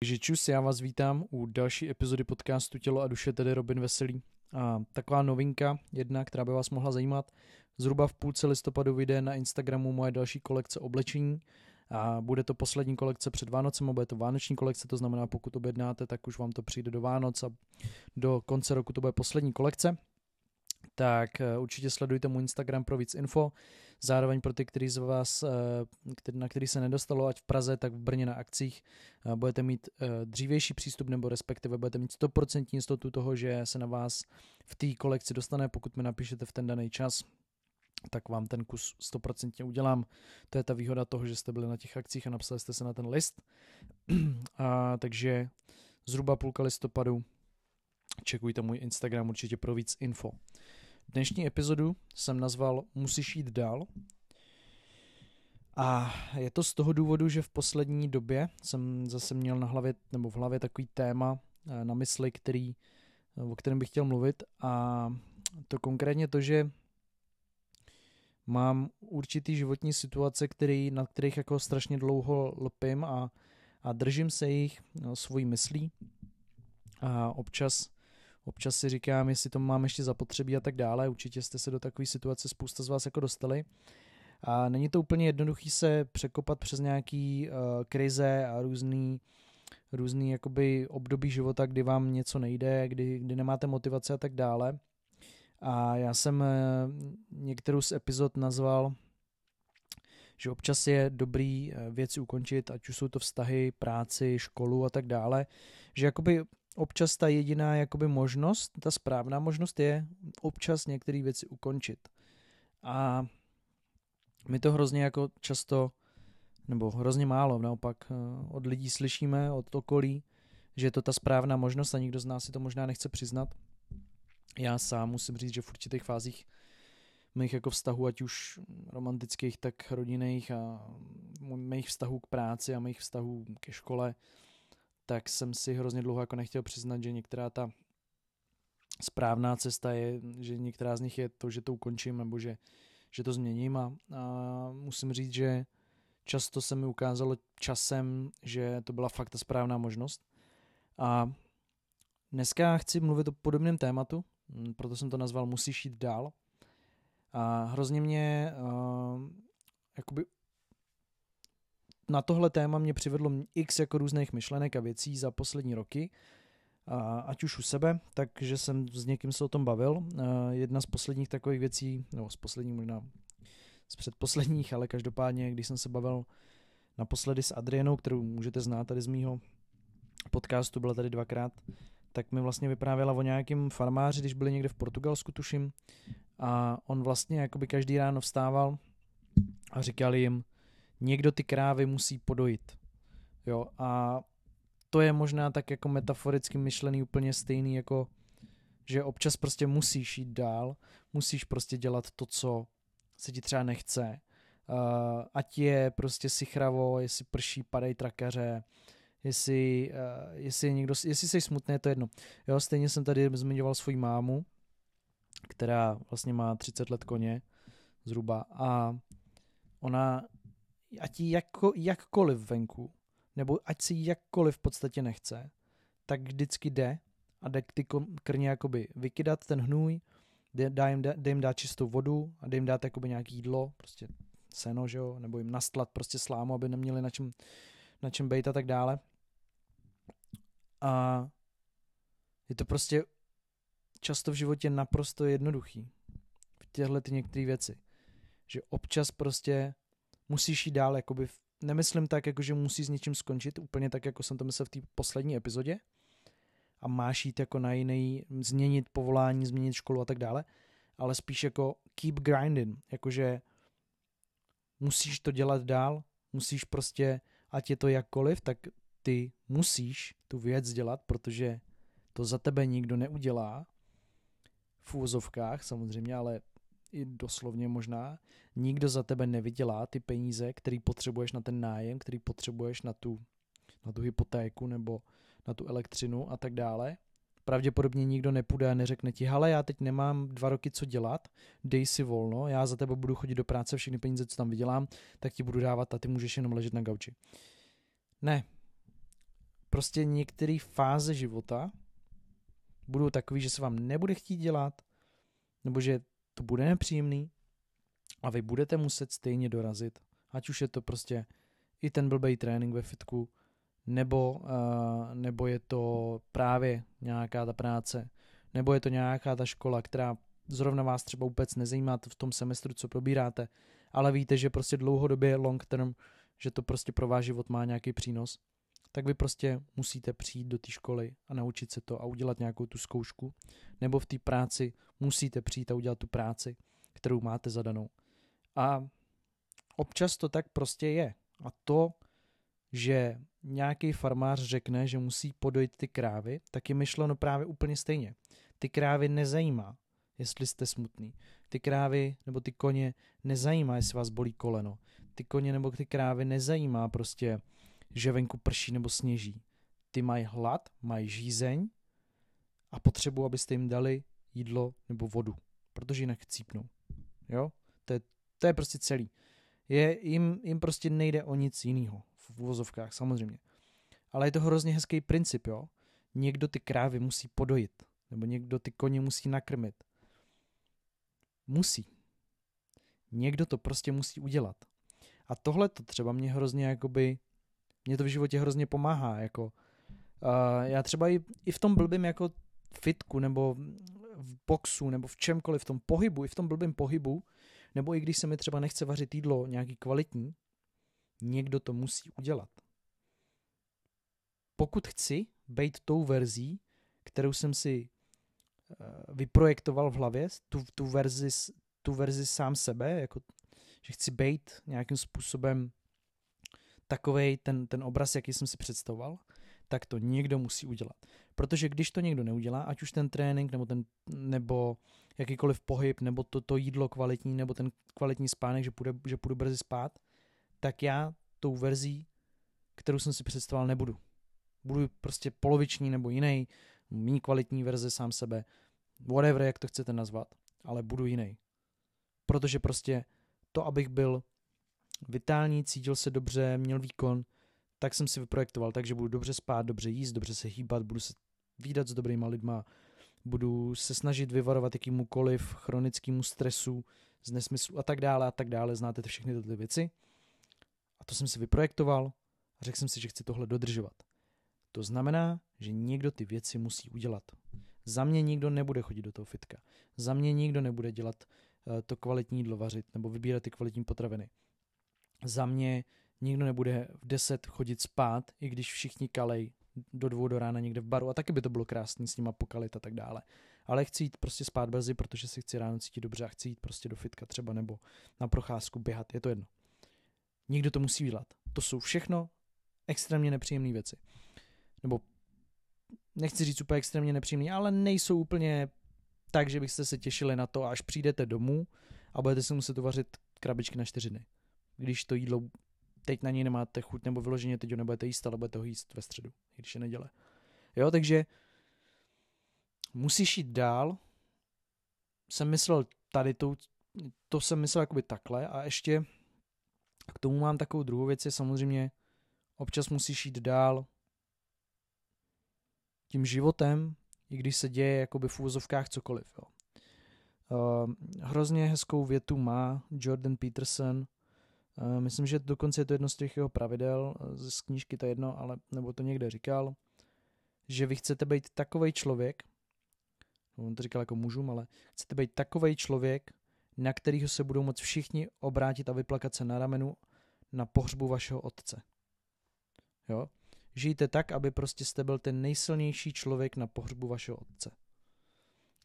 Takže čus, já vás vítám u další epizody podcastu Tělo a duše, tedy Robin Veselý. A taková novinka, jedna, která by vás mohla zajímat. Zhruba v půlce listopadu vyjde na Instagramu moje další kolekce oblečení. A bude to poslední kolekce před Vánocem, bude to vánoční kolekce, to znamená, pokud objednáte, tak už vám to přijde do Vánoc a do konce roku to bude poslední kolekce tak eh, určitě sledujte můj Instagram pro víc info. Zároveň pro ty, kteří z vás, eh, na který se nedostalo, ať v Praze, tak v Brně na akcích, eh, budete mít dřívější přístup nebo respektive budete mít 100% jistotu toho, že se na vás v té kolekci dostane, pokud mi napíšete v ten daný čas, tak vám ten kus 100% udělám. To je ta výhoda toho, že jste byli na těch akcích a napsali jste se na ten list. a, takže zhruba půlka listopadu čekujte můj Instagram určitě pro víc info. Dnešní epizodu jsem nazval Musíš jít dál. A je to z toho důvodu, že v poslední době jsem zase měl na hlavě, nebo v hlavě takový téma eh, na mysli, který, o kterém bych chtěl mluvit a to konkrétně to, že mám určitý životní situace, který, na kterých jako strašně dlouho lpím a, a držím se jich no, svojí myslí a občas Občas si říkám, jestli to mám ještě zapotřebí a tak dále. Určitě jste se do takové situace spousta z vás jako dostali. A není to úplně jednoduchý se překopat přes nějaký uh, krize a různý, různý jakoby období života, kdy vám něco nejde, kdy, kdy nemáte motivace a tak dále. A já jsem uh, některou z epizod nazval že občas je dobrý eh, věci ukončit, ať už jsou to vztahy, práci, školu a tak dále, že jakoby občas ta jediná jakoby možnost, ta správná možnost je občas některé věci ukončit. A my to hrozně jako často, nebo hrozně málo naopak eh, od lidí slyšíme, od okolí, že je to ta správná možnost a nikdo z nás si to možná nechce přiznat. Já sám musím říct, že v určitých fázích mých jako vztahů, ať už romantických, tak rodinných a mých vztahů k práci a mých vztahů ke škole, tak jsem si hrozně dlouho jako nechtěl přiznat, že některá ta správná cesta je, že některá z nich je to, že to ukončím nebo že, že to změním a, a musím říct, že často se mi ukázalo časem, že to byla fakt ta správná možnost. A dneska chci mluvit o podobném tématu, proto jsem to nazval Musíš jít dál. A hrozně mě uh, jakoby na tohle téma mě přivedlo x jako různých myšlenek a věcí za poslední roky, a ať už u sebe, takže jsem s někým se o tom bavil. Jedna z posledních takových věcí, nebo z posledních možná z předposledních, ale každopádně, když jsem se bavil naposledy s Adrienou, kterou můžete znát tady z mýho podcastu, byla tady dvakrát, tak mi vlastně vyprávěla o nějakém farmáři, když byli někde v Portugalsku, tuším, a on vlastně jakoby každý ráno vstával a říkal jim, někdo ty krávy musí podojit. Jo, a to je možná tak jako metaforicky myšlený úplně stejný jako že občas prostě musíš jít dál, musíš prostě dělat to, co se ti třeba nechce. Uh, ať je prostě si chravo, jestli prší, padej trakaře, jestli, uh, jestli, je někdo, jestli jsi smutný, je to jedno. Jo, stejně jsem tady zmiňoval svoji mámu, která vlastně má 30 let koně zhruba a ona ať jí jako, jakkoliv venku, nebo ať si jakkoliv v podstatě nechce, tak vždycky jde a jde ty krně jakoby vykydat ten hnůj, dá jim, dá jim dát čistou vodu a dá jim dát jakoby nějaký jídlo, prostě seno, že jo, nebo jim nastlat prostě slámu, aby neměli na čem, na čem bejt a tak dále. A je to prostě často v životě naprosto jednoduchý. V těchto ty některé věci. Že občas prostě musíš jít dál, jakoby, nemyslím tak, jako že musí s něčím skončit, úplně tak, jako jsem to myslel v té poslední epizodě, a máš jít jako na jiný, změnit povolání, změnit školu a tak dále, ale spíš jako keep grinding, jakože musíš to dělat dál, musíš prostě, ať je to jakkoliv, tak ty musíš tu věc dělat, protože to za tebe nikdo neudělá, v úvozovkách samozřejmě, ale i doslovně možná, nikdo za tebe nevydělá ty peníze, který potřebuješ na ten nájem, který potřebuješ na tu, na tu hypotéku nebo na tu elektřinu a tak dále. Pravděpodobně nikdo nepůjde a neřekne ti, hele, já teď nemám dva roky co dělat, dej si volno, já za tebe budu chodit do práce, všechny peníze, co tam vydělám, tak ti budu dávat a ty můžeš jenom ležet na gauči. Ne. prostě některé fáze života budou takový, že se vám nebude chtít dělat, nebo že to bude nepříjemný a vy budete muset stejně dorazit. Ať už je to prostě i ten blbej trénink ve fitku, nebo, uh, nebo je to právě nějaká ta práce, nebo je to nějaká ta škola, která zrovna vás třeba vůbec nezajímá v tom semestru, co probíráte, ale víte, že prostě dlouhodobě long term, že to prostě pro váš život má nějaký přínos, tak vy prostě musíte přijít do té školy a naučit se to a udělat nějakou tu zkoušku, nebo v té práci musíte přijít a udělat tu práci, kterou máte zadanou. A občas to tak prostě je. A to, že nějaký farmář řekne, že musí podojit ty krávy, tak je myšleno právě úplně stejně. Ty krávy nezajímá, jestli jste smutný. Ty krávy nebo ty koně nezajímá, jestli vás bolí koleno. Ty koně nebo ty krávy nezajímá prostě, že venku prší nebo sněží. Ty mají hlad, mají žízeň a potřebují, abyste jim dali jídlo nebo vodu, protože jinak cípnou. Jo? To je, to je prostě celý. Je, jim, jim prostě nejde o nic jiného v uvozovkách, samozřejmě. Ale je to hrozně hezký princip, jo. Někdo ty krávy musí podojit, nebo někdo ty koně musí nakrmit. Musí. Někdo to prostě musí udělat. A tohle to třeba mě hrozně jakoby, mě to v životě hrozně pomáhá, jako uh, já třeba i, i v tom blbým jako fitku, nebo v boxu, nebo v čemkoliv, v tom pohybu, i v tom blbým pohybu, nebo i když se mi třeba nechce vařit jídlo nějaký kvalitní, někdo to musí udělat. Pokud chci být tou verzí, kterou jsem si eh, vyprojektoval v hlavě, tu, tu, verzi, tu verzi sám sebe, jako, že chci být nějakým způsobem takovej ten, ten obraz, jaký jsem si představoval, tak to někdo musí udělat. Protože když to někdo neudělá, ať už ten trénink, nebo, ten, nebo jakýkoliv pohyb, nebo to, to jídlo kvalitní, nebo ten kvalitní spánek, že půjde, že půjdu brzy spát, tak já tou verzí, kterou jsem si představoval, nebudu. Budu prostě poloviční nebo jiný, méně kvalitní verze sám sebe, whatever, jak to chcete nazvat, ale budu jiný. Protože prostě to, abych byl vitální, cítil se dobře, měl výkon, tak jsem si vyprojektoval, takže budu dobře spát, dobře jíst, dobře se hýbat, budu se výdat s dobrýma lidma, budu se snažit vyvarovat jakýmukoliv chronickému stresu, z nesmyslu a tak dále a tak dále. Znáte ty všechny tyto věci. A to jsem si vyprojektoval a řekl jsem si, že chci tohle dodržovat. To znamená, že někdo ty věci musí udělat. Za mě nikdo nebude chodit do toho fitka. Za mě nikdo nebude dělat uh, to kvalitní jídlo vařit nebo vybírat ty kvalitní potraviny. Za mě nikdo nebude v 10 chodit spát, i když všichni kalej do dvou do rána někde v baru a taky by to bylo krásný s nima pokalit a tak dále. Ale chci jít prostě spát brzy, protože si chci ráno cítit dobře a chci jít prostě do fitka třeba nebo na procházku běhat, je to jedno. Někdo to musí dělat. To jsou všechno extrémně nepříjemné věci. Nebo nechci říct úplně extrémně nepříjemné, ale nejsou úplně tak, že byste se těšili na to, až přijdete domů a budete si muset uvařit krabičky na čtyři dny. Když to jídlo teď na něj nemáte chuť, nebo vyloženě teď ho nebudete jíst, ale budete ho jíst ve středu, když je neděle. Jo, takže musíš jít dál. Jsem myslel tady to, to jsem myslel jakoby takhle a ještě k tomu mám takovou druhou věc, je samozřejmě občas musíš jít dál tím životem, i když se děje jakoby v úvozovkách cokoliv. Jo. Uh, hrozně hezkou větu má Jordan Peterson, myslím, že dokonce je to jedno z těch jeho pravidel, z knížky to jedno, ale nebo to někde říkal, že vy chcete být takový člověk, on to říkal jako mužům, ale chcete být takový člověk, na kterého se budou moct všichni obrátit a vyplakat se na ramenu na pohřbu vašeho otce. Jo? Žijte tak, aby prostě jste byl ten nejsilnější člověk na pohřbu vašeho otce.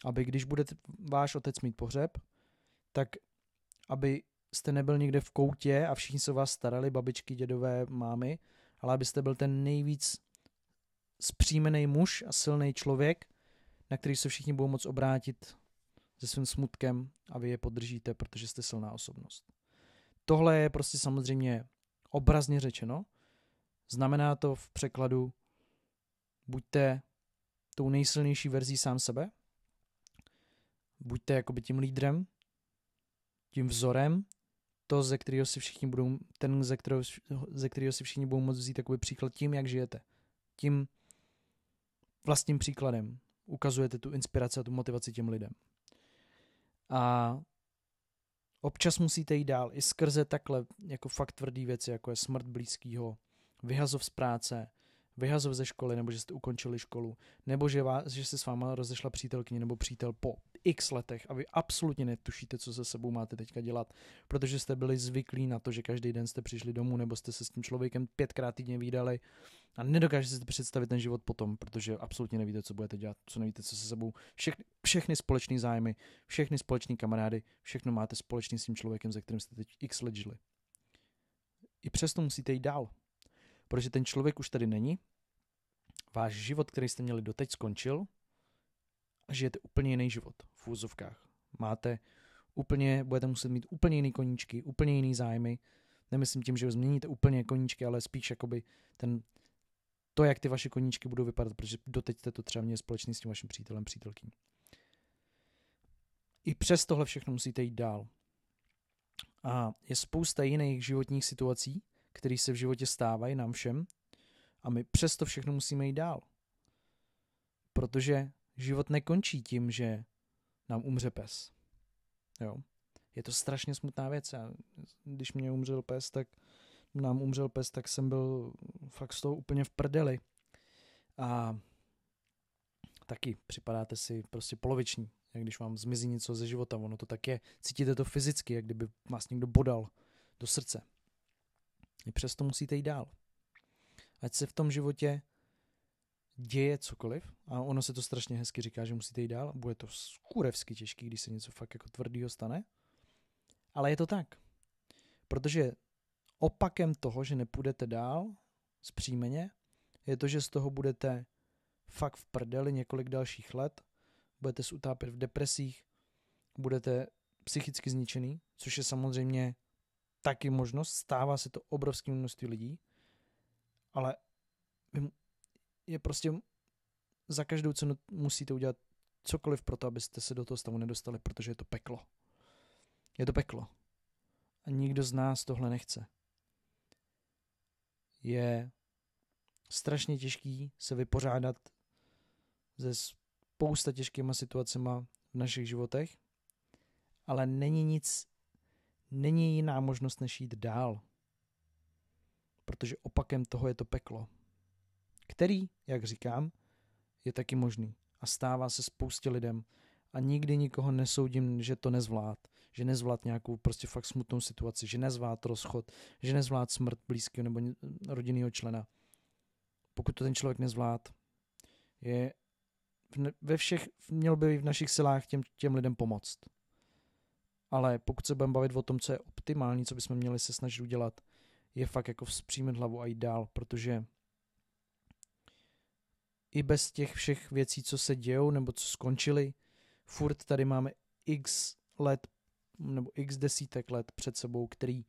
Aby když bude váš otec mít pohřeb, tak aby jste nebyl někde v koutě a všichni se vás starali, babičky, dědové, mámy, ale abyste byl ten nejvíc zpříjmený muž a silný člověk, na který se všichni budou moc obrátit se svým smutkem a vy je podržíte, protože jste silná osobnost. Tohle je prostě samozřejmě obrazně řečeno. Znamená to v překladu buďte tou nejsilnější verzí sám sebe, buďte jakoby tím lídrem, tím vzorem, to, ze kterého si všichni budou, ten, ze kterého, ze kterého si všichni budou moct vzít takový příklad tím, jak žijete. tím vlastním příkladem ukazujete tu inspiraci a tu motivaci těm lidem. A občas musíte jít dál i skrze takhle jako fakt tvrdý věci, jako je smrt blízkého, vyhazov z práce, vyhazov ze školy, nebo že jste ukončili školu, nebo že, vás, že se s váma rozešla přítelkyně nebo přítel po x letech a vy absolutně netušíte, co se sebou máte teďka dělat, protože jste byli zvyklí na to, že každý den jste přišli domů nebo jste se s tím člověkem pětkrát týdně vydali a nedokážete si představit ten život potom, protože absolutně nevíte, co budete dělat, co nevíte, co se sebou. Všechny, všechny společné zájmy, všechny společné kamarády, všechno máte společný s tím člověkem, se kterým jste teď x let žili. I přesto musíte jít dál, protože ten člověk už tady není, váš život, který jste měli doteď, skončil a žijete úplně jiný život v úzovkách. Máte úplně, budete muset mít úplně jiný koníčky, úplně jiný zájmy. Nemyslím tím, že změníte úplně koníčky, ale spíš jakoby ten, to, jak ty vaše koníčky budou vypadat, protože doteď jste to třeba měli společný s tím vaším přítelem, přítelkyní. I přes tohle všechno musíte jít dál. A je spousta jiných životních situací, které se v životě stávají nám všem a my přesto všechno musíme jít dál. Protože život nekončí tím, že nám umře pes. Jo. Je to strašně smutná věc. Já, když mě umřel pes, tak nám umřel pes, tak jsem byl fakt z toho úplně v prdeli. A taky připadáte si prostě poloviční, jak když vám zmizí něco ze života. Ono to tak je. Cítíte to fyzicky, jak kdyby vás někdo bodal do srdce. I přesto musíte jít dál. Ať se v tom životě děje cokoliv, a ono se to strašně hezky říká, že musíte jít dál, bude to skurevsky těžký, když se něco fakt jako tvrdýho stane, ale je to tak. Protože opakem toho, že nepůjdete dál zpříjmeně, je to, že z toho budete fakt v prdeli několik dalších let, budete se utápět v depresích, budete psychicky zničený, což je samozřejmě taky možnost, stává se to obrovským množství lidí, ale je prostě za každou cenu musíte udělat cokoliv pro to, abyste se do toho stavu nedostali, protože je to peklo. Je to peklo. A nikdo z nás tohle nechce. Je strašně těžký se vypořádat se spousta těžkýma situacemi v našich životech, ale není nic, není jiná možnost, než jít dál. Protože opakem toho je to peklo který, jak říkám, je taky možný a stává se spoustě lidem a nikdy nikoho nesoudím, že to nezvlád, že nezvlád nějakou prostě fakt smutnou situaci, že nezvlád rozchod, že nezvlád smrt blízkého nebo rodinného člena. Pokud to ten člověk nezvlád, je ve všech, měl by v našich silách těm, těm lidem pomoct. Ale pokud se budeme bavit o tom, co je optimální, co bychom měli se snažit udělat, je fakt jako vzpřímit hlavu a jít dál, protože i bez těch všech věcí, co se dějou nebo co skončily, furt tady máme x let nebo x desítek let před sebou, který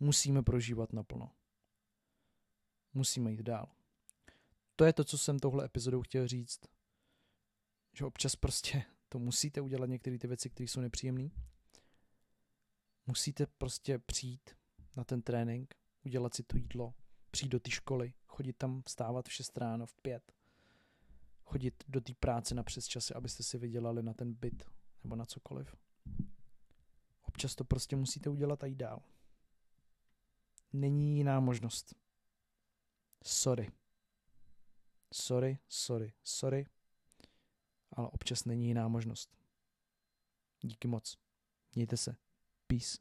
musíme prožívat naplno. Musíme jít dál. To je to, co jsem tohle epizodou chtěl říct. Že občas prostě to musíte udělat některé ty věci, které jsou nepříjemné. Musíte prostě přijít na ten trénink, udělat si to jídlo, přijít do té školy, chodit tam, vstávat v 6 ráno, v 5, chodit do té práce na přes časy, abyste si vydělali na ten byt nebo na cokoliv. Občas to prostě musíte udělat a jít dál. Není jiná možnost. Sorry. Sorry, sorry, sorry. Ale občas není jiná možnost. Díky moc. Mějte se. Peace.